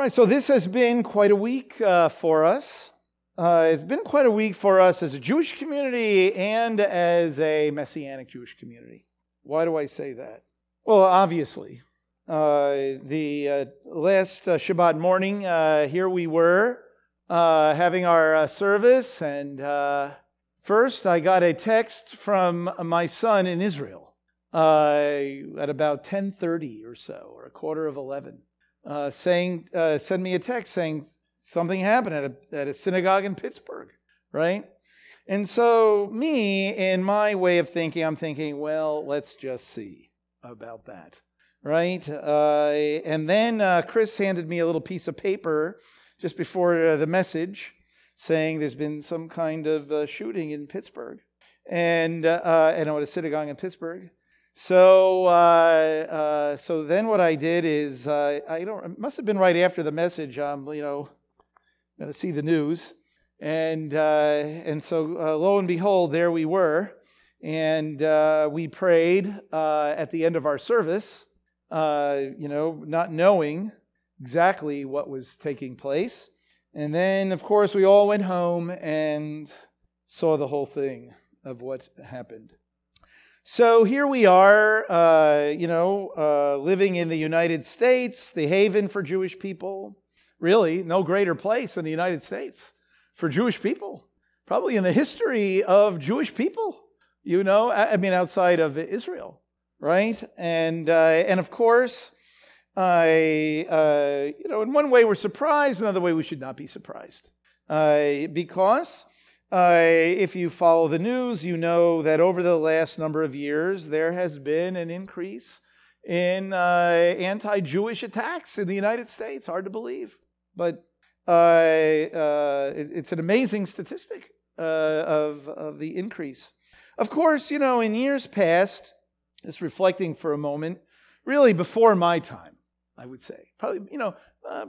right, so this has been quite a week uh, for us. Uh, it's been quite a week for us as a Jewish community and as a Messianic Jewish community. Why do I say that? Well, obviously, uh, the uh, last uh, Shabbat morning, uh, here we were having our service, and first I got a text from my son in Israel at about 10:30 or so, or a quarter of 11 uh, saying, uh, send me a text saying something happened at a, at a synagogue in Pittsburgh, right? And so, me, in my way of thinking, I'm thinking, well, let's just see about that, right? Uh, and then uh, Chris handed me a little piece of paper just before uh, the message saying there's been some kind of uh, shooting in Pittsburgh. And, uh, and at a synagogue in Pittsburgh. So, uh, uh, so then what I did is uh, I don't. It must have been right after the message. Um, you know, going to see the news, and uh, and so uh, lo and behold, there we were, and uh, we prayed at the end of our service. you know, not knowing exactly what was taking place, and then of course we all went home and saw the whole thing of what happened. So here we are, uh, you know, uh, living in the United States, the haven for Jewish people. Really, no greater place in the United States for Jewish people. Probably in the history of Jewish people, you know, I mean, outside of Israel, right? And, uh, and of course, I, uh, you know, in one way we're surprised, another way we should not be surprised. Uh, because uh, if you follow the news, you know that over the last number of years, there has been an increase in uh, anti Jewish attacks in the United States. Hard to believe. But uh, uh it, it's an amazing statistic uh, of, of the increase. Of course, you know, in years past, just reflecting for a moment, really before my time, I would say, probably, you know, uh,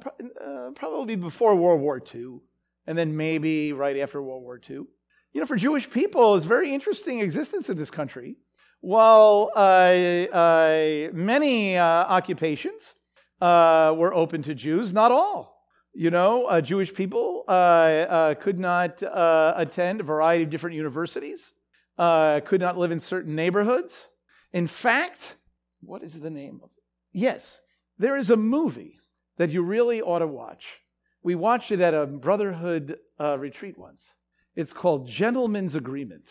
probably before World War II and then maybe right after World War II. You know, for Jewish people, it's very interesting existence in this country. While uh, uh, many uh, occupations uh, were open to Jews, not all. You know, uh, Jewish people uh, could not attend a variety of different universities, could not live in certain neighborhoods. In fact, what is the name of it? Yes, there is a movie that you really ought to watch we watched it at a brotherhood uh, retreat once. It's called Gentleman's Agreement.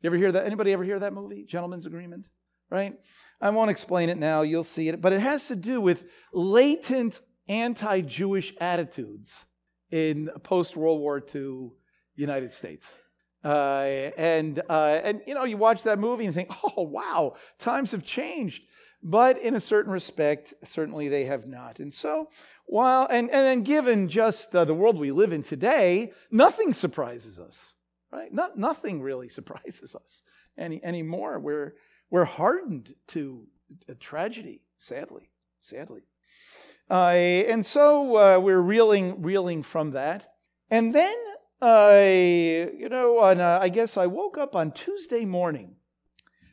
You ever hear that? Anybody ever hear that movie, Gentleman's Agreement? Right? I won't explain it now, you'll see it, but it has to do with latent anti Jewish attitudes in post World War II United States. Uh, and, uh, and, you know, you watch that movie and think, oh, wow, times have changed. But in a certain respect, certainly they have not. And so while, and, and then given just uh, the world we live in today, nothing surprises us, right? Not, nothing really surprises us any, anymore. We're, we're hardened to a tragedy, sadly, sadly. Uh, and so uh, we're reeling, reeling from that. And then, you know, on, uh, I guess I woke up on Tuesday morning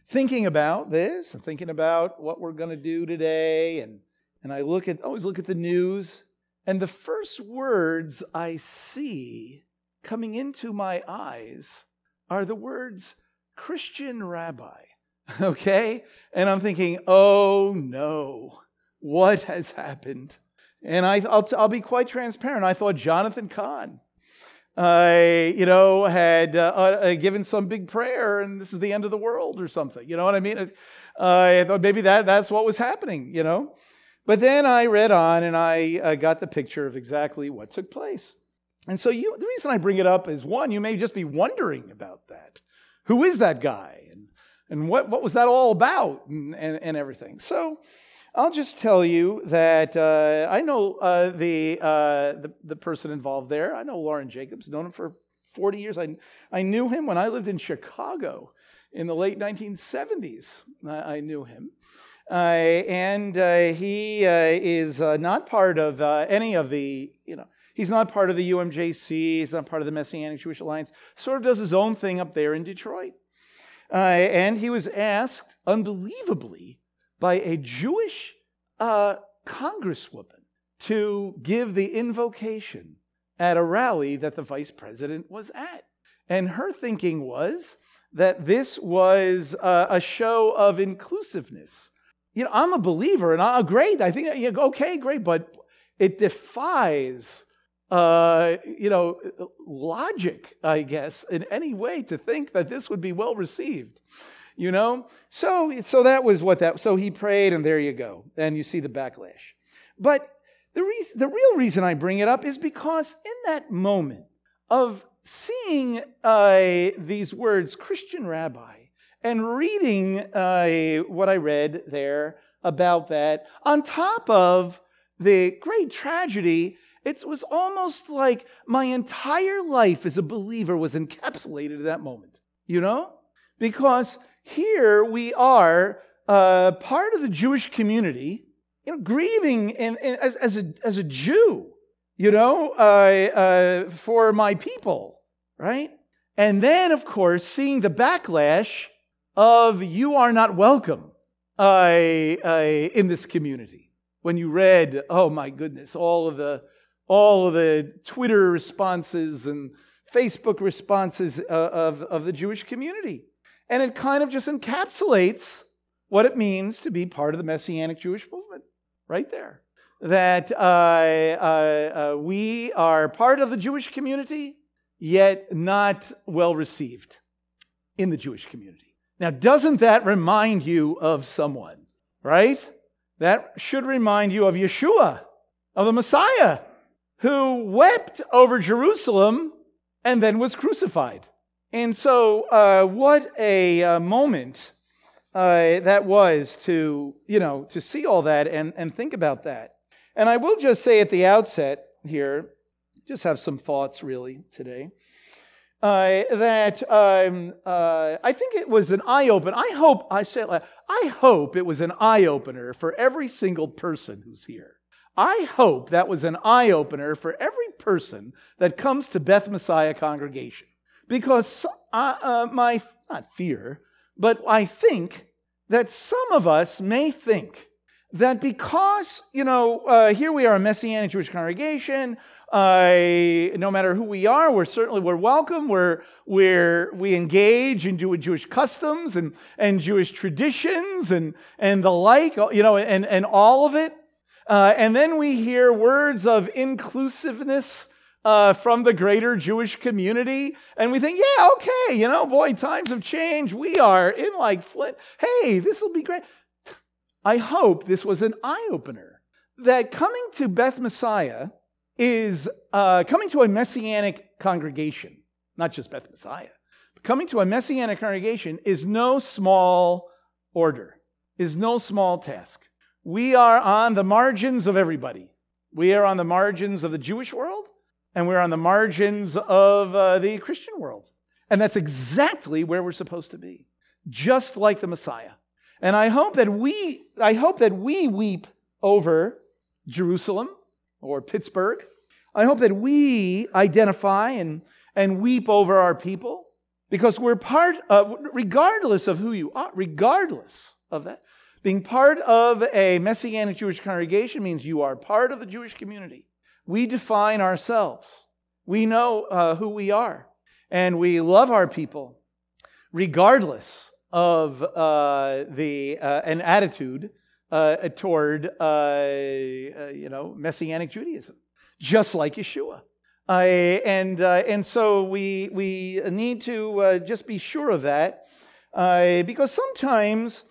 thinking about this and thinking about what we're going to do today and and I look at always look at the news, and the first words I see coming into my eyes are the words Christian rabbi. Okay? And I'm thinking, oh no, what has happened? And I, will I'll be quite transparent. I thought Jonathan Cahn, uh, you know, had uh, uh, given some big prayer and this is the end of the world or something. You know what I mean? Uh, I thought maybe that, that's what was happening, you know? But then I read on and I uh, got the picture of exactly what took place. And so you, the reason I bring it up is one, you may just be wondering about that. Who is that guy? And, and what, what was that all about? And, and, and everything. So I'll just tell you that uh, I know uh, the, uh, the, the, person involved there. I know Loren Jacobs, known him for 40 years. I, I knew him when I lived in Chicago in the late 1970s. I, I knew him. Uh, and uh, he uh, is not part of any of the, you know, he's not part of the UMJC, he's not part of the Messianic Jewish Alliance, sort of does his own thing up there in Detroit. and he was asked, unbelievably, by a Jewish congresswoman to give the invocation at a rally that the vice president was at. And her thinking was that this was a, a show of inclusiveness. You know, I'm a believer and I, great. I think, yeah, okay, great, but it defies uh, you know, logic, I guess, in any way to think that this would be well received. You know? So, so that was what that, so he prayed and there you go. And you see the backlash. But the, reason, the real reason I bring it up is because in that moment of seeing uh, these words, Christian rabbi, and reading uh, what I read there about that, on top of the great tragedy it was almost like my entire life as a believer was encapsulated at that moment, you know? Because here we are, uh, part of the Jewish community, you know, grieving in, in, as, as, a, as a Jew, you know, uh, uh, for my people, right? And then, of course, seeing the backlash of you are not welcome in this community. When you read, oh my goodness, all of the all of the Twitter responses and Facebook responses uh, of, of the Jewish community. And it kind of just encapsulates what it means to be part of the Messianic Jewish movement right there. That uh, uh, uh, we are part of the Jewish community, yet not well received in the Jewish community. Now, doesn't that remind you of someone, right? That should remind you of Yeshua, of the Messiah, who wept over Jerusalem and then was crucified. And so, uh, what a uh, moment uh, that was to, you know, to see all that and, and think about that. And I will just say at the outset here, just have some thoughts really today, uh, that um, uh, I think it was an eye opener. I hope, I say, I hope it was an eye opener for every single person who's here. I hope that was an eye opener for every person that comes to Beth Messiah congregation. Because uh, uh, my, not fear, but I think that some of us may think that because, you know, uh, here we are a Messianic Jewish congregation, no matter who we are, we're certainly we're welcome. We're, we're we engage in Jewish customs and, and Jewish traditions and, and the like, you know, and, and all of it. Uh, and then we hear words of inclusiveness uh, from the greater Jewish community. And we think, yeah, okay, you know, boy, times have changed. We are in like Flint. Hey, this will be great. I hope this was an eye opener that coming to Beth Messiah is uh, coming to a messianic congregation, not just Beth Messiah, but coming to a messianic congregation is no small order, is no small task. We are on the margins of everybody. We are on the margins of the Jewish world, and we're on the margins of uh, the Christian world. And that's exactly where we're supposed to be, just like the Messiah. And I hope that we, I hope that we weep over Jerusalem or Pittsburgh. I hope that we identify and, and weep over our people because we're part of, regardless of who you are, regardless of that, being part of a Messianic Jewish congregation means you are part of the Jewish community. We define ourselves. We know uh, who we are. And we love our people regardless of uh, the, uh, an attitude uh, toward, uh, uh, you know, Messianic Judaism, just like Yeshua. and, and so we, we need to just be sure of that because sometimes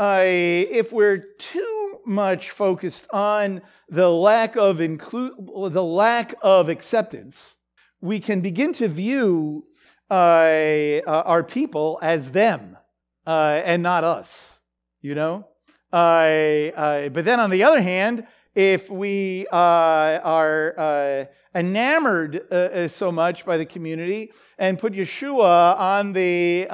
uh, if we're too much focused on the lack of inclu- the lack of acceptance, we can begin to view uh, uh, our people as them uh, and not us. You know. But then on the other hand, if we uh, are uh, enamored so much by the community and put Yeshua on the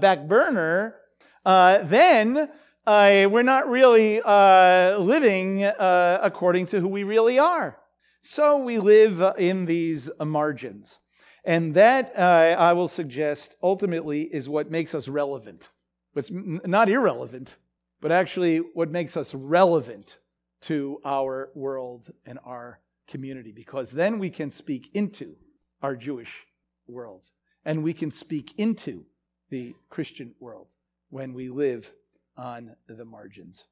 back burner, then uh, we're not really uh, living uh, according to who we really are. So we live in these margins. And that, uh, I will suggest, ultimately is what makes us relevant. It's not irrelevant, but actually what makes us relevant to our world and our community because then we can speak into our Jewish world and we can speak into the Christian world when we live on the margins.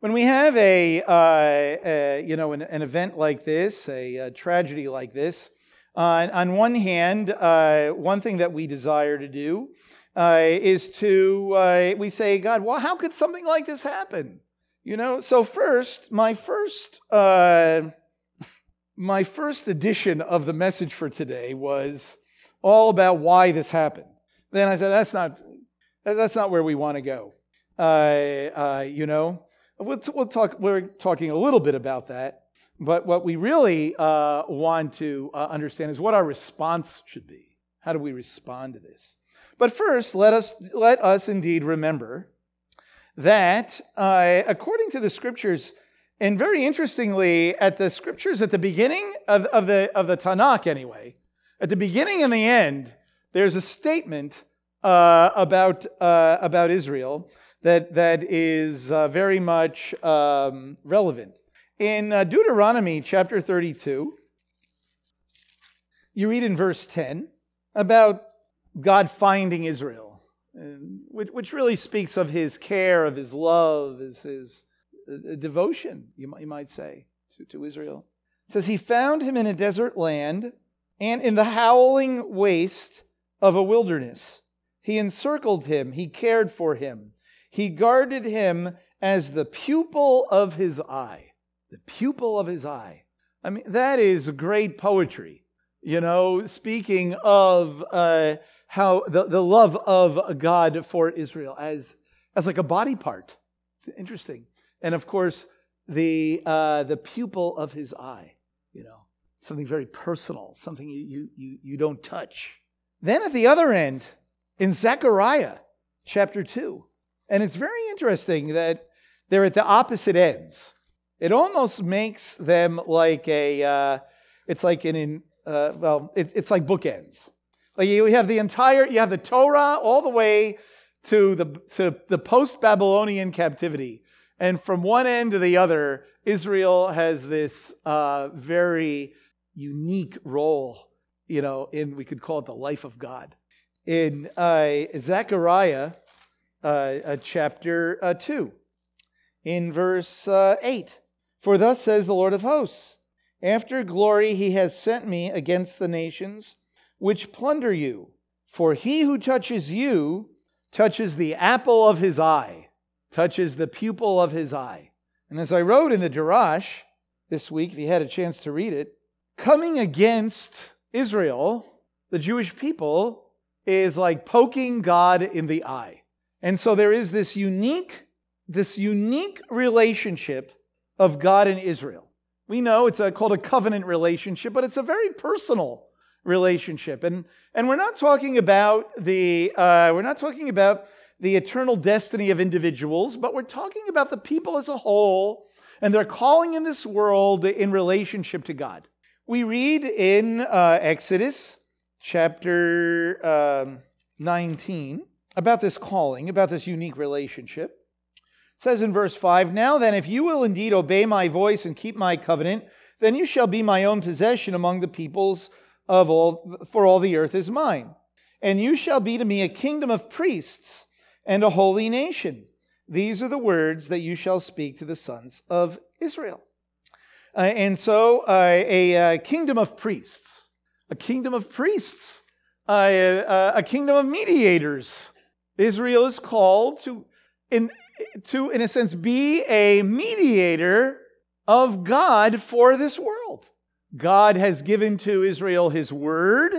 When we have a, uh, a you know, an, an, event like this, a, a tragedy like this, uh, on one hand, uh, one thing that we desire to do uh, is to, uh, we say, God, well, how could something like this happen? You know, so first, my first, uh, my first edition of the message for today was all about why this happened. Then I said, that's not, that's not where we want to go. you know, We'll, we'll talk, we're talking a little bit about that. But what we really uh, want to uh, understand is what our response should be. How do we respond to this? But first, let us, let us indeed remember that uh, according to the scriptures, and very interestingly, at the scriptures at the beginning of, of, the, of the Tanakh, anyway, at the beginning and the end, there's a statement uh, about, uh, about Israel that, that is uh, very much um, relevant. In uh, Deuteronomy chapter 32, you read in verse 10 about God finding Israel, which really speaks of his care, of his love, his, his uh, devotion, you might say, to, to Israel. It says, He found him in a desert land and in the howling waste of a wilderness. He encircled him, he cared for him. He guarded him as the pupil of his eye. The pupil of his eye. I mean, that is great poetry. You know, speaking of uh, how the, the love of God for Israel as, as like a body part. It's interesting. And of course, the, uh, the pupil of his eye, you know, something very personal, something you, you, you don't touch. Then at the other end, in Zechariah chapter 2, and it's very interesting that they're at the opposite ends. It almost makes them like a, uh, it's like an, uh, well, it, it's like bookends. You have the entire, you have the Torah all the way to the, to the post Babylonian captivity. And from one end to the other, Israel has this uh, very unique role, you know, in, we could call it the life of God. In uh, Zechariah, uh, uh, chapter uh, 2, in verse uh, 8. For thus says the Lord of hosts After glory he has sent me against the nations which plunder you. For he who touches you touches the apple of his eye, touches the pupil of his eye. And as I wrote in the Darash this week, if you had a chance to read it, coming against Israel, the Jewish people, is like poking God in the eye. And so there is this unique, this unique relationship of God and Israel. We know it's a, called a covenant relationship, but it's a very personal relationship. And, and we're not talking about the uh, we're not talking about the eternal destiny of individuals, but we're talking about the people as a whole and their calling in this world in relationship to God. We read in uh, Exodus chapter um, 19 about this calling, about this unique relationship. It says in verse 5 Now then, if you will indeed obey my voice and keep my covenant, then you shall be my own possession among the peoples of all, for all the earth is mine. And you shall be to me a kingdom of priests and a holy nation. These are the words that you shall speak to the sons of Israel. Uh, and so, uh, a, a, uh, kingdom of priests, a kingdom of priests, uh, a, a kingdom of mediators, Israel is called to, in, to, in a sense, be a mediator of God for this world. God has given to Israel his word,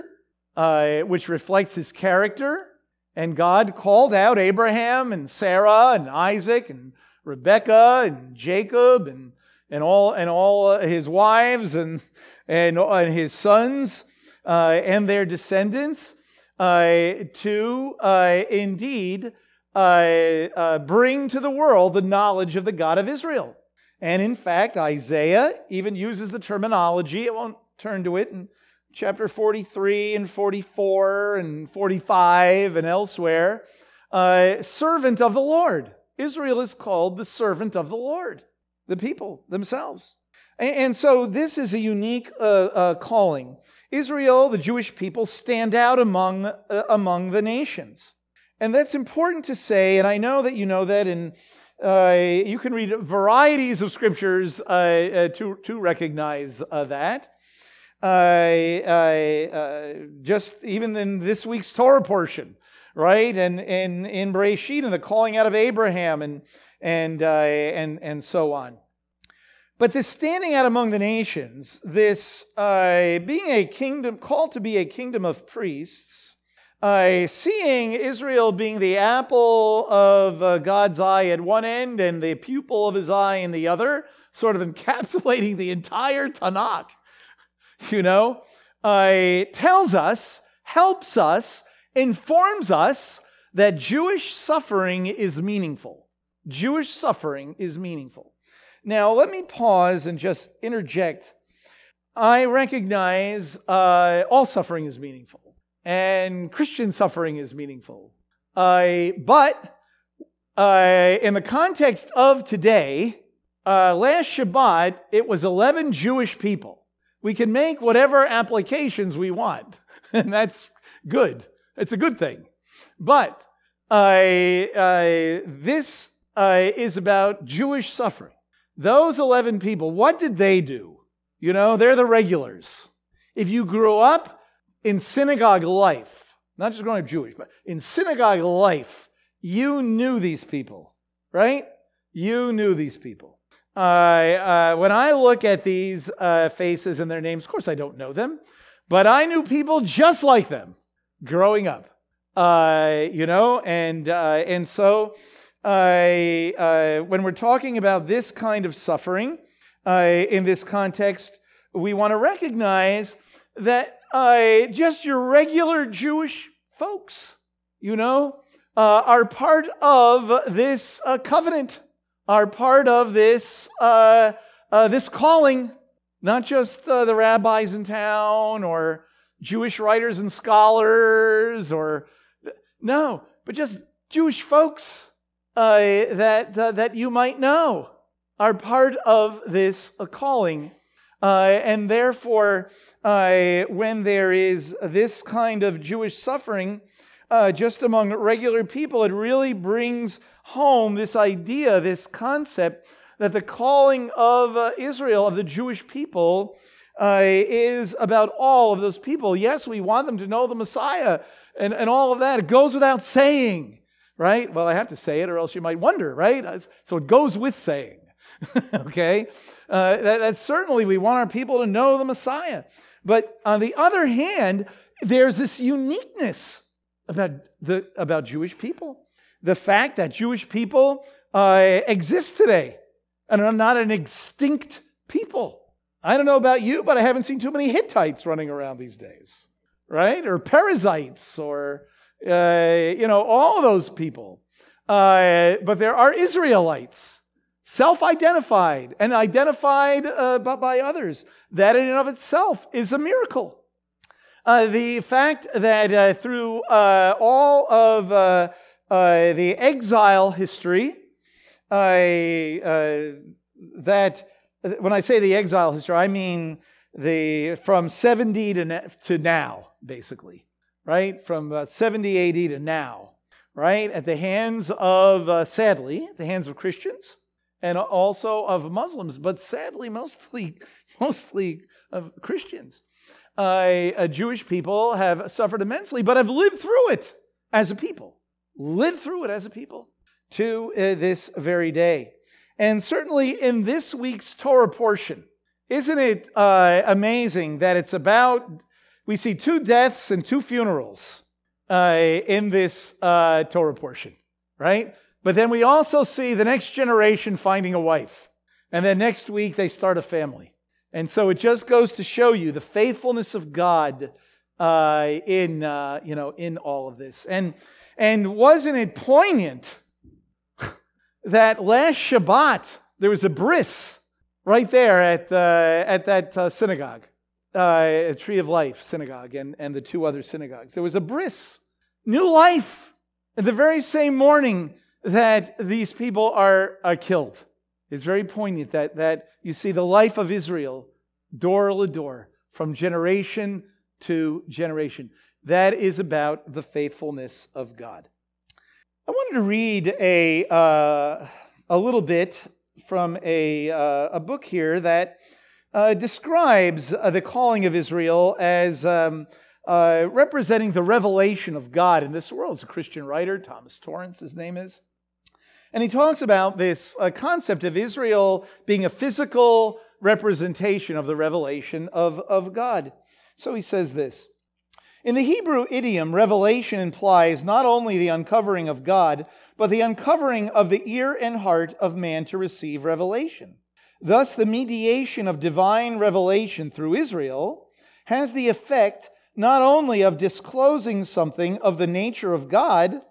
uh, which reflects his character. And God called out Abraham and Sarah and Isaac and Rebekah and Jacob and, and, all, and all his wives and, and, and his sons uh, and their descendants uh, to uh, indeed uh, bring to the world the knowledge of the God of Israel. And in fact, Isaiah even uses the terminology, I won't turn to it in chapter 43 and 44 and 45 and elsewhere, uh, servant of the Lord. Israel is called the servant of the Lord. the people themselves. And, and so this is a unique uh, uh, calling. Israel, the Jewish people, stand out among, uh, among the nations. And that's important to say, and I know that you know that, and uh, you can read varieties of scriptures uh, uh, to, to recognize that. just even in this week's Torah portion, right? And in in Bereshit and the calling out of Abraham and and and and so on. But this standing out among the nations, this uh, being a kingdom, called to be a kingdom of priests, uh, seeing Israel being the apple of uh, God's eye at one end and the pupil of his eye in the other, sort of encapsulating the entire Tanakh, you know, uh, tells us, helps us, informs us that Jewish suffering is meaningful. Jewish suffering is meaningful. Now, let me pause and just interject. I recognize uh, all suffering is meaningful, and Christian suffering is meaningful. Uh, but uh, in the context of today, uh, last Shabbat, it was 11 Jewish people. We can make whatever applications we want, and that's good. It's a good thing. But this uh, is about Jewish suffering. Those 11 people, what did they do? You know, they're the regulars. If you grew up in synagogue life, not just growing up Jewish, but in synagogue life, you knew these people, right? You knew these people. Uh, uh, when I look at these uh, faces and their names, of course I don't know them, but I knew people just like them growing up. Uh, you know, and uh, and so uh, when we're talking about this kind of suffering in this context, we want to recognize that uh, just your regular Jewish folks, you know, uh, are part of this uh, covenant, are part of this, this calling, not just the rabbis in town or Jewish writers and scholars or no, but just Jewish folks uh, that, uh, that you might know are part of this uh, calling. Uh, and therefore, uh, when there is this kind of Jewish suffering uh, just among regular people, it really brings home this idea, this concept that the calling of Israel, of the Jewish people, is about all of those people. Yes, we want them to know the Messiah and, and all of that. It goes without saying right? Well, I have to say it or else you might wonder, right? So it goes with saying, okay? Uh, that, that certainly we want our people to know the Messiah. But on the other hand, there's this uniqueness about, the, about Jewish people. The fact that Jewish people uh, exist today and are not an extinct people. I don't know about you, but I haven't seen too many Hittites running around these days, right? Or Perizzites or uh, you know, all those people. Uh, but there are Israelites, self identified and identified uh, by others. That in and of itself is a miracle. Uh, the fact that uh, through uh, all of the exile history, that when I say the exile history, I mean the from 70 to, to now, basically right? From about 70 AD to now, right? At the hands of, uh, sadly, at the hands of Christians and also of Muslims, but sadly, mostly, mostly of Christians. Uh, Jewish people have suffered immensely, but have lived through it as a people, lived through it as a people to uh, this very day. And certainly in this week's Torah portion, isn't it uh, amazing that it's about we see two deaths and two funerals uh, in this uh, Torah portion, right? But then we also see the next generation finding a wife. And then next week they start a family. And so it just goes to show you the faithfulness of God uh, in, uh, you know, in all of this. And, and wasn't it poignant that last Shabbat there was a bris right there at, uh, at that uh, synagogue? uh, Tree of Life synagogue and, and the two other synagogues. There was a bris, new life, And the very same morning that these people are, are killed. It's very poignant that, that you see the life of Israel door to door from generation to generation. That is about the faithfulness of God. I wanted to read a, uh, a little bit from a, uh, a book here that uh, describes uh, the calling of Israel as um, uh, representing the revelation of God in this world. It's a Christian writer, Thomas Torrance, his name is. And he talks about this uh, concept of Israel being a physical representation of the revelation of, of God. So he says this In the Hebrew idiom, revelation implies not only the uncovering of God, but the uncovering of the ear and heart of man to receive revelation. Thus, the mediation of divine revelation through Israel has the effect not only of disclosing something of the nature of God,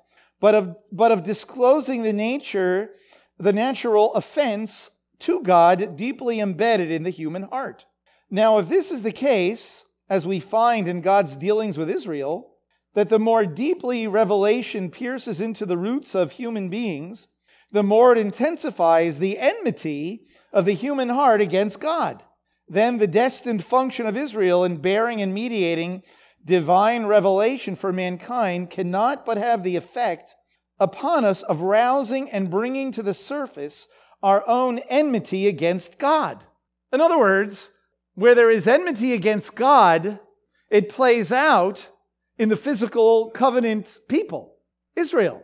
but of, but of disclosing the nature, the natural offense to God deeply embedded in the human heart. Now, if this is the case, as we find in God's dealings with Israel, that the more deeply revelation pierces into the roots of human beings, the more it intensifies the enmity of the human heart against God. Then the destined function of Israel in bearing and mediating divine revelation for mankind cannot but have the effect upon us of rousing and bringing to the surface our own enmity against God. In other words, where there is enmity against God, it plays out in the physical covenant people, Israel.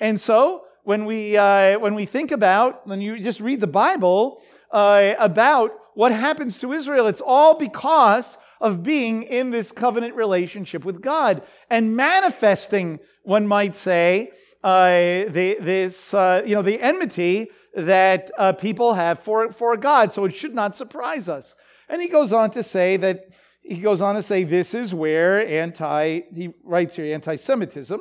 And so, when we, uh, when we think about, when you just read the Bible uh, about what happens to Israel, it's all because of being in this covenant relationship with God and manifesting, one might say, uh, the, this, uh, you know, the enmity that uh, people have for, for God. So it should not surprise us. And he goes on to say that he goes on to say this is where anti, he writes here, anti Semitism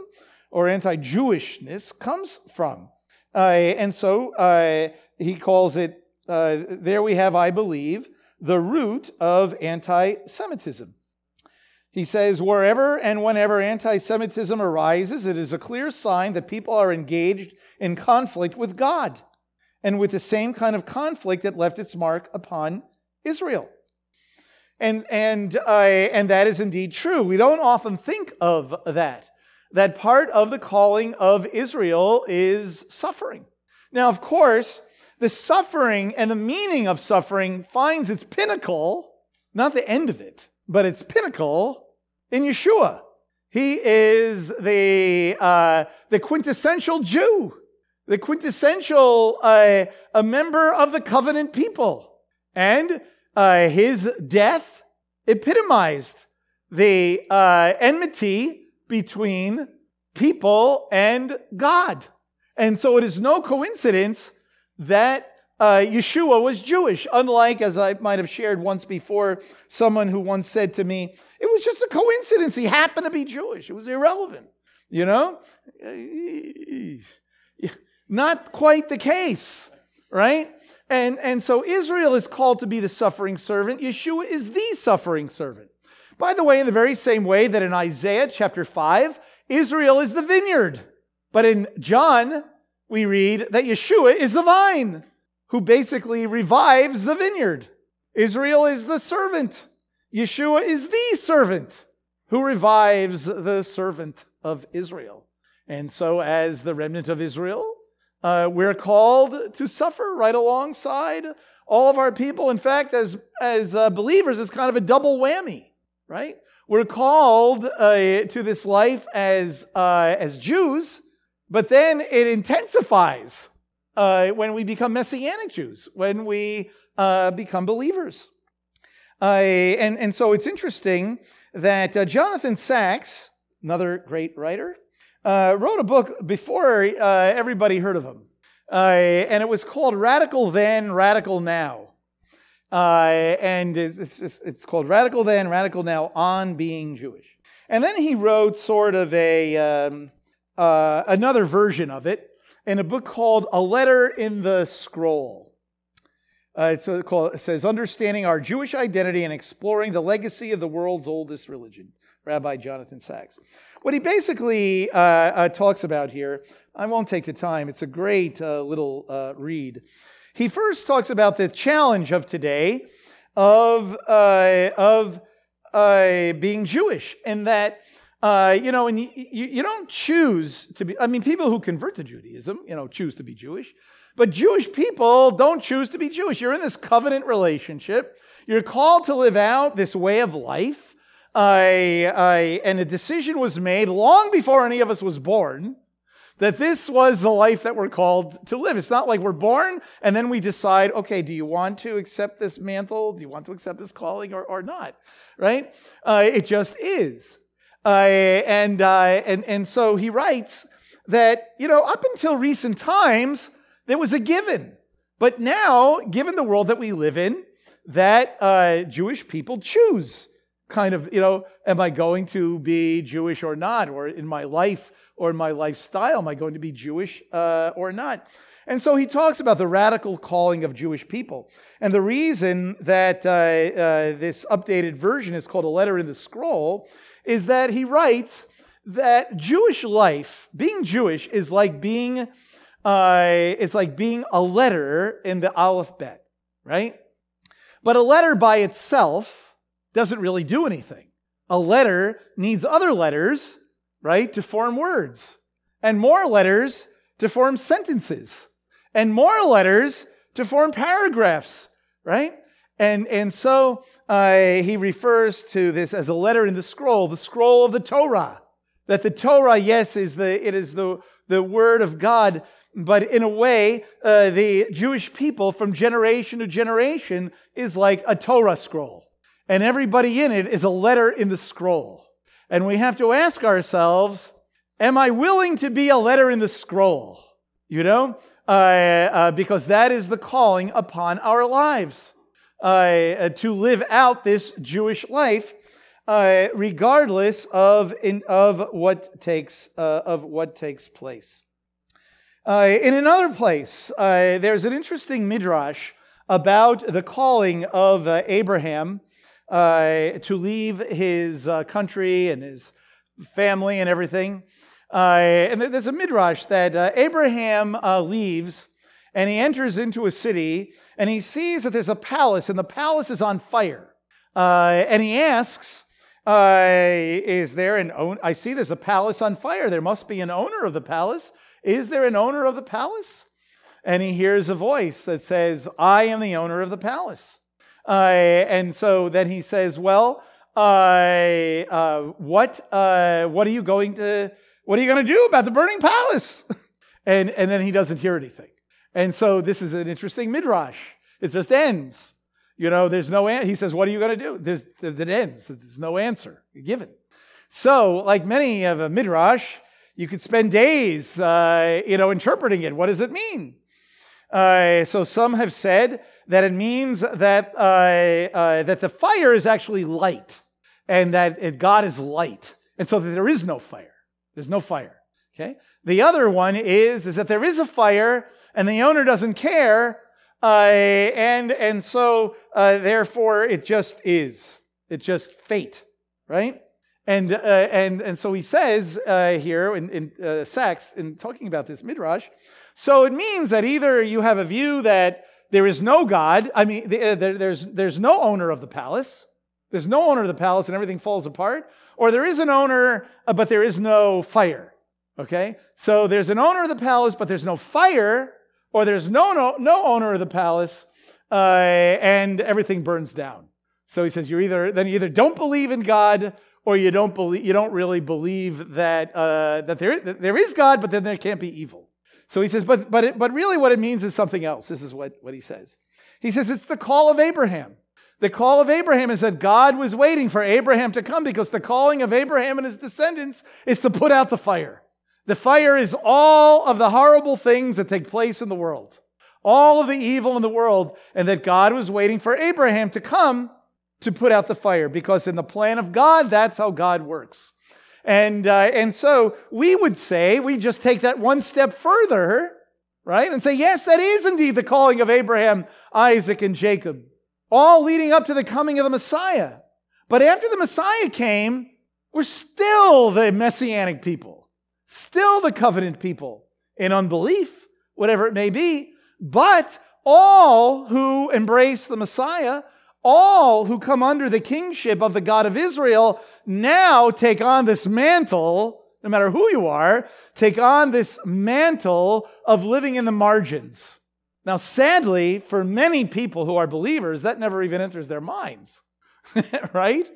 or anti Jewishness comes from. Uh, and so uh, he calls it, uh, there we have, I believe, the root of anti Semitism. He says, wherever and whenever anti Semitism arises, it is a clear sign that people are engaged in conflict with God and with the same kind of conflict that left its mark upon Israel. And, and, uh, and that is indeed true. We don't often think of that, that part of the calling of Israel is suffering. Now, of course, the suffering and the meaning of suffering finds its pinnacle, not the end of it, but its pinnacle in Yeshua. He is the, uh, the quintessential Jew the quintessential uh, a member of the covenant people. And uh, his death epitomized the uh, enmity between people and God. And so it is no coincidence that uh, Yeshua was Jewish, unlike, as I might have shared once before, someone who once said to me, it was just a coincidence. He happened to be Jewish. It was irrelevant. You know? Not quite the case, right? And, and so Israel is called to be the suffering servant. Yeshua is the suffering servant. By the way, in the very same way that in Isaiah chapter 5, Israel is the vineyard. But in John, we read that Yeshua is the vine who basically revives the vineyard. Israel is the servant. Yeshua is the servant who revives the servant of Israel. And so, as the remnant of Israel, uh, we're called to suffer right alongside all of our people. In fact, as, as uh, believers, it's kind of a double whammy, right? We're called uh, to this life as, uh, as Jews, but then it intensifies uh, when we become Messianic Jews, when we uh, become believers. and, and so it's interesting that Jonathan Sacks, another great writer, uh, wrote a book before uh, everybody heard of him. Uh, and it was called Radical Then, Radical Now. Uh, and it's, it's, just, it's, called Radical Then, Radical Now on Being Jewish. And then he wrote sort of a, um, uh, another version of it in a book called A Letter in the Scroll. Uh, it's called, it says, Understanding Our Jewish Identity and Exploring the Legacy of the World's Oldest Religion, Rabbi Jonathan Sacks. What he basically uh, uh, talks about here, I won't take the time, it's a great uh, little uh, read. He first talks about the challenge of today of, uh, of uh, being Jewish, and that, uh, you know, and you, you don't choose to be, I mean, people who convert to Judaism, you know, choose to be Jewish, but Jewish people don't choose to be Jewish. You're in this covenant relationship. You're called to live out this way of life. I, I, and a decision was made long before any of us was born that this was the life that we're called to live. It's not like we're born and then we decide, okay, do you want to accept this mantle? Do you want to accept this calling or, or not? Right? Uh, it just is. Uh, and, uh, and, and so he writes that, you know, up until recent times, there was a given. But now, given the world that we live in, that uh, Jewish people choose kind of, you know, am I going to be Jewish or not? Or in my life or in my lifestyle, am I going to be Jewish uh, or not? And so he talks about the radical calling of Jewish people. And the reason that uh, uh, this updated version is called a letter in the scroll is that he writes that Jewish life, being Jewish, is like being, uh, it's like being a letter in the alphabet, right? But a letter by itself doesn't really do anything. A letter needs other letters, right, to form words, and more letters to form sentences, and more letters to form paragraphs, right? And, and so uh, he refers to this as a letter in the scroll, the scroll of the Torah. That the Torah, yes, is the, it is the, the word of God, but in a way, uh, the Jewish people from generation to generation is like a Torah scroll. And everybody in it is a letter in the scroll. And we have to ask ourselves, am I willing to be a letter in the scroll? You know, uh, uh, because that is the calling upon our lives uh, to live out this Jewish life, uh, regardless of in, of what takes uh, of what takes place. Uh, in another place, uh, there's an interesting midrash about the calling of uh, Abraham uh, to leave his uh, country and his family and everything. Uh, and there's a midrash that Abraham leaves and he enters into a city and he sees that there's a palace and the palace is on fire. and he asks, Is there an own? I see there's a palace on fire. There must be an owner of the palace. Is there an owner of the palace? And he hears a voice that says, I am the owner of the palace. Uh, and so then he says, Well, uh, uh, what, uh, what are you going to, what are you going to do about the burning palace? and, and then he doesn't hear anything. And so this is an interesting midrash. It just ends. You know, there's no, an- he says, What are you going to do? There's, it ends. There's no answer given. So, like many of a midrash, you could spend days, uh, you know, interpreting it. What does it mean? Uh, so some have said that it means that uh, uh that the fire is actually light, and that it, God is light, and so that there is no fire. There's no fire. Okay. The other one is is that there is a fire, and the owner doesn't care, uh, and and so uh, therefore it just is. It's just fate, right? And, uh, and, and so he says uh, here in, in uh, in talking about this midrash, so it means that either you have a view that there is no God, I mean, uh, there, there's, there's no owner of the palace, there's no owner of the palace and everything falls apart, or there is an owner, but there is no fire. Okay? So there's an owner of the palace, but there's no fire, or there's no, no, no owner of the palace, uh, and everything burns down. So he says, you're either, then you either don't believe in God or you don't believe you don't really believe that uh, that there that there is God, but then there can't be evil. So he says, but but it, but really, what it means is something else. This is what what he says. He says it's the call of Abraham. The call of Abraham is that God was waiting for Abraham to come because the calling of Abraham and his descendants is to put out the fire. The fire is all of the horrible things that take place in the world, all of the evil in the world, and that God was waiting for Abraham to come to put out the fire because in the plan of God, that's how God works. And, uh, and so we would say, we just take that one step further, right? And say, yes, that is indeed the calling of Abraham, Isaac, and Jacob, all leading up to the coming of the Messiah. But after the Messiah came, we're still the messianic people, still the covenant people in unbelief, whatever it may be. But all who embrace the Messiah, all who come under the kingship of the God of Israel, now take on this mantle, no matter who you are, take on this mantle of living in the margins. Now, sadly, for many people who are believers, that never even enters their minds, right?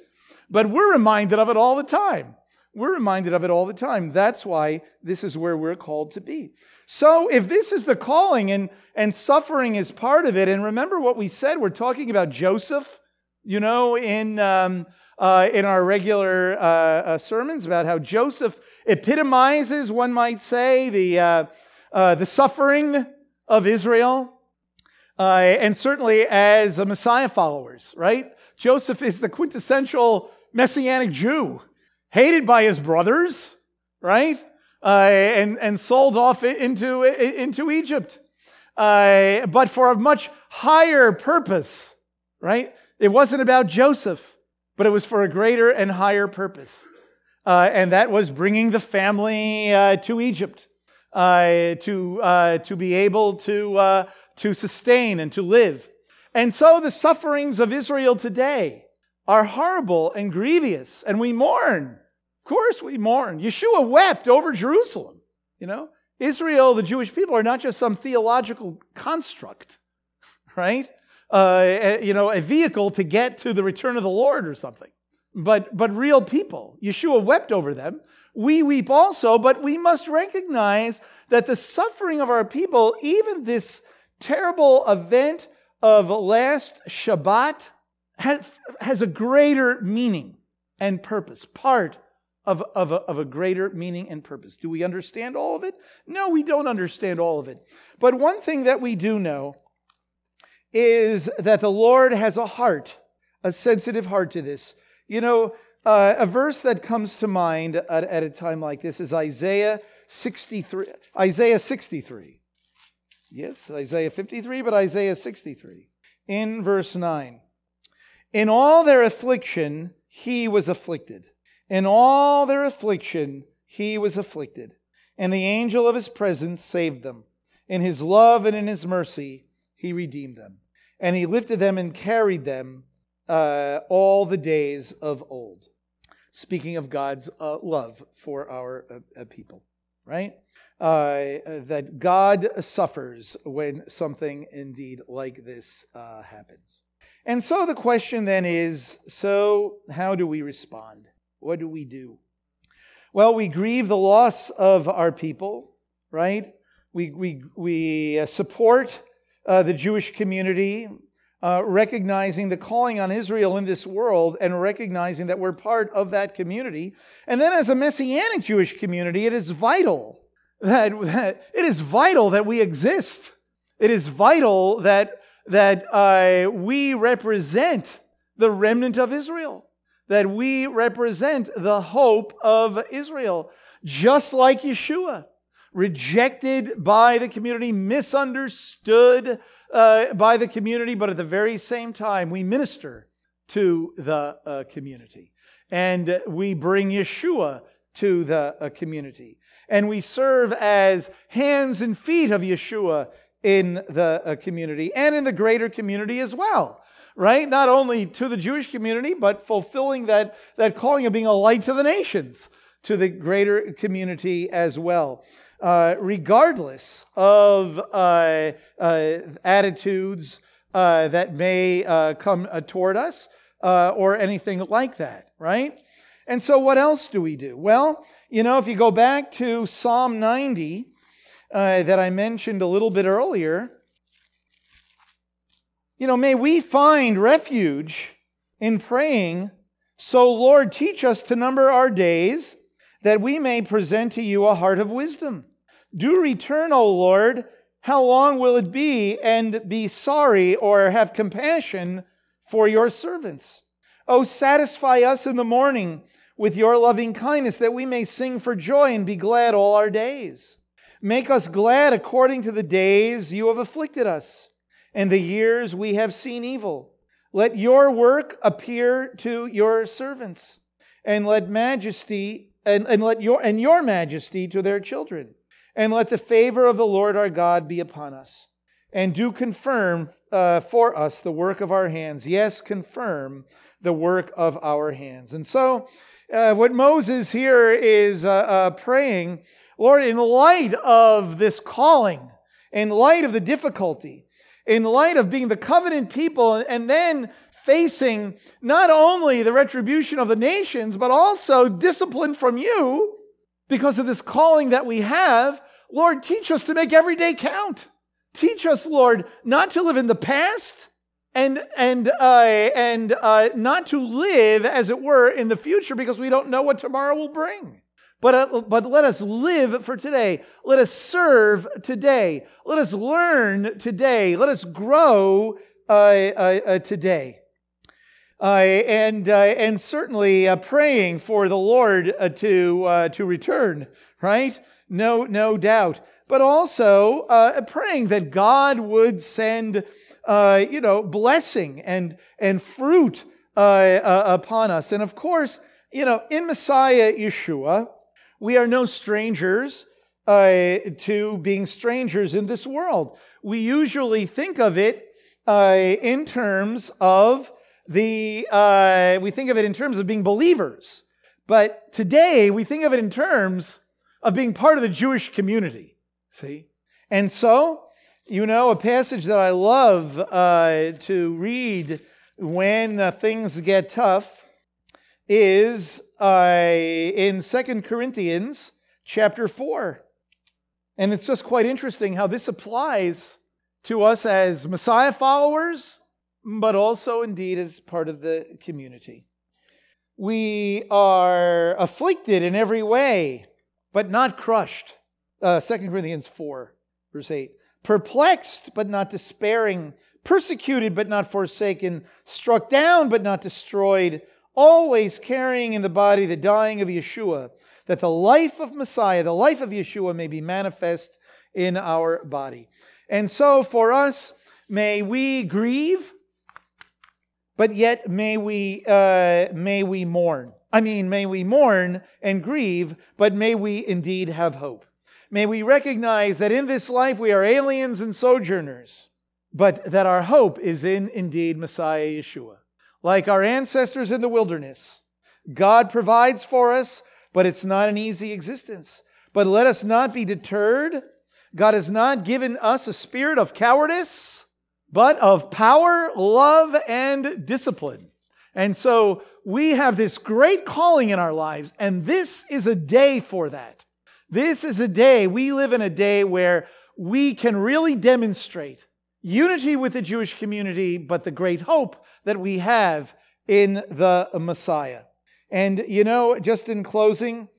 But we're reminded of it all the time. We're reminded of it all the time. That's why this is where we're called to be. So, if this is the calling and, and suffering is part of it, and remember what we said, we're talking about Joseph, you know, in, um, uh, in our regular uh, uh, sermons about how Joseph epitomizes, one might say, the, uh, uh, the suffering of Israel. Uh, and certainly as a Messiah followers, right? Joseph is the quintessential Messianic Jew, hated by his brothers, right? Uh, and, and sold off into, into Egypt. Uh, but for a much higher purpose, right? It wasn't about Joseph, but it was for a greater and higher purpose. Uh, and that was bringing the family uh, to Egypt uh, to, uh, to be able to, to sustain and to live. And so the sufferings of Israel today are horrible and grievous, and we mourn. Of course, we mourn. Yeshua wept over Jerusalem. You know, Israel, the Jewish people, are not just some theological construct, right? Uh, you know, a vehicle to get to the return of the Lord or something, but, but real people. Yeshua wept over them we weep also, but we must recognize that the suffering of our people, even this terrible event of last Shabbat, has, a greater meaning and purpose, part of, of, a, of a greater meaning and purpose. Do we understand all of it? No, we don't understand all of it. But one thing that we do know is that the Lord has a heart, a sensitive heart to this. You know, uh, a verse that comes to mind at, at a time like this is Isaiah 63. Isaiah 63. Yes, Isaiah 53, but Isaiah 63. In verse 9. In all their affliction, he was afflicted. In all their affliction, he was afflicted. And the angel of his presence saved them. In his love and in his mercy, he redeemed them. And he lifted them and carried them uh, all the days of old speaking of God's uh, love for our uh, uh people, right? Uh, that God suffers when something indeed like this uh, happens. And so the question then is so, how do we respond? What do we do? Well, we grieve the loss of our people, right? We, we, we uh, support the Jewish community uh, recognizing the calling on Israel in this world and recognizing that we're part of that community. And then, as a messianic Jewish community, it is vital that, that it is vital that we exist. It is vital that that uh, we represent the remnant of Israel, that we represent the hope of Israel, just like Yeshua rejected by the community, misunderstood uh, by the community, but at the very same time, we minister to the uh, community. And we bring Yeshua to the uh, community. And we serve as hands and feet of Yeshua in the uh, community and in the greater community as well right? Not only to the Jewish community, but fulfilling that, that calling of being a light to the nations, to the greater community as well uh, regardless of uh, uh, attitudes uh, that may uh, come toward us or anything like that, right? And so, what else do we do? Well, you know, if you go back to Psalm 90 Uh, that I mentioned a little bit earlier, you know, may we find refuge in praying. So, Lord, teach us to number our days that we may present to you a heart of wisdom. Do return, O Lord. How long will it be? And be sorry or have compassion for your servants. O satisfy us in the morning with your loving kindness, that we may sing for joy and be glad all our days. Make us glad according to the days you have afflicted us, and the years we have seen evil. Let your work appear to your servants, and let majesty and, and let your and your majesty to their children. And let the favor of the Lord our God be upon us. and do confirm uh, for us the work of our hands. Yes, confirm the work of our hands. And so, uh, what Moses here is uh, uh, praying, Lord, in light of this calling, in light of the difficulty, in light of being the covenant people, and then facing not only the retribution of the nations, but also discipline from you because of this calling that we have, Lord, teach us to make every day count. Teach us, Lord, not to live in the past, and and uh, and uh, not to live, as it were, in the future because we don't know what tomorrow will bring. But, uh, but let us live for today. Let us serve today. Let us learn today. Let us grow uh, uh, uh, today. and, and certainly praying for the Lord to, to return, right? No, no doubt. But also praying that God would send uh, you know, blessing and, and fruit uh, uh, upon us. And of course, you know, in Messiah Yeshua, we are no strangers uh, to being strangers in this world. We usually think of it uh, in terms of the, uh, we think of it in terms of being believers. But today, we think of it in terms of being part of the Jewish community. See? And so, you know, a passage that I love uh, to read when uh, things get tough is uh, in Second Corinthians chapter 4. And it's just quite interesting how this applies to us as Messiah followers, but also indeed as part of the community. We are afflicted in every way, but not crushed. Uh, 2 Corinthians 4, verse 8 perplexed but not despairing, persecuted but not forsaken, struck down but not destroyed, always carrying in the body the dying of Yeshua, that the life of Messiah, the life of Yeshua, may be manifest in our body. And so for us, may we grieve, but yet may we, uh, may we mourn. I mean, may we mourn and grieve, but may we indeed have hope. May we recognize that in this life we are aliens and sojourners, but that our hope is in indeed Messiah Yeshua. Like our ancestors in the wilderness, God provides for us, but it's not an easy existence. But let us not be deterred. God has not given us a spirit of cowardice, but of power, love, and discipline. And so we have this great calling in our lives, and this is a day for that. This is a day, we live in a day where we can really demonstrate unity with the Jewish community, but the great hope that we have in the Messiah. And, you know, just in closing,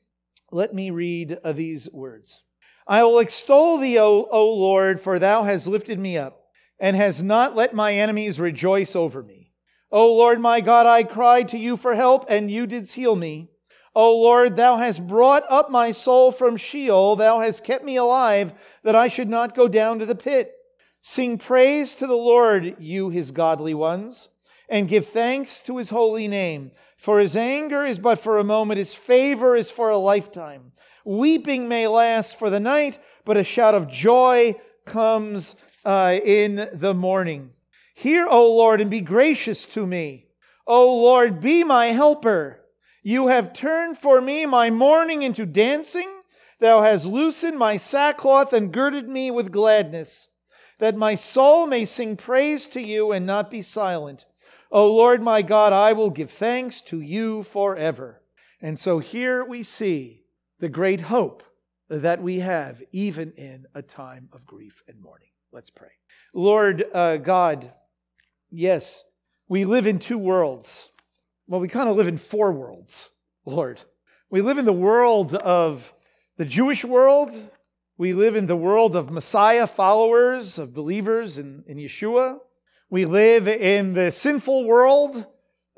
let me read uh, these words I will extol thee, o, o Lord, for thou hast lifted me up and has not let my enemies rejoice over me. O Lord my God, I cried to you for help, and you didst heal me. O Lord, thou hast brought up my soul from Sheol. Thou hast kept me alive that I should not go down to the pit. Sing praise to the Lord, you his godly ones, and give thanks to his holy name. For his anger is but for a moment, his favor is for a lifetime. Weeping may last for the night, but a shout of joy comes uh, in the morning. Hear, O Lord, and be gracious to me. O Lord, be my helper. You have turned for me my mourning into dancing. Thou hast loosened my sackcloth and girded me with gladness, that my soul may sing praise to you and not be silent. O Lord my God, I will give thanks to you forever. And so here we see the great hope that we have even in a time of grief and mourning. Let's pray. Lord uh, God, yes, we live in two worlds well, we kind of live in four worlds, Lord. We live in the world of the Jewish world. We live in the world of Messiah followers, of believers in, in Yeshua. We live in the sinful world,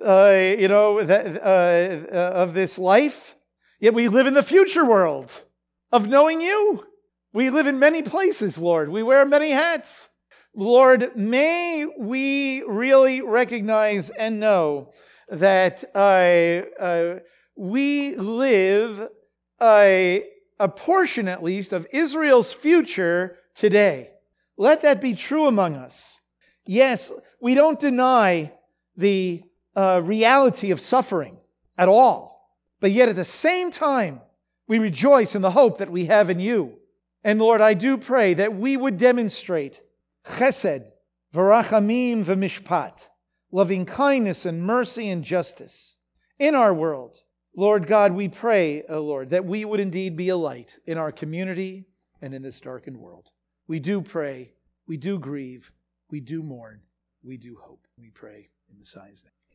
uh, you know, that, uh, uh, of this life. Yet we live in the future world of knowing you. We live in many places, Lord. We wear many hats. Lord, may we really recognize and know that uh, uh, we live a, a portion, at least, of Israel's future today. Let that be true among us. Yes, we don't deny the uh, reality of suffering at all, but yet at the same time, we rejoice in the hope that we have in you. And Lord, I do pray that we would demonstrate chesed, varachamim, v'mishpat, loving kindness and mercy and justice in our world. Lord God, we pray, O Lord, that we would indeed be a light in our community and in this darkened world. We do pray, we do grieve, we do mourn, we do hope. We pray in Messiah's name.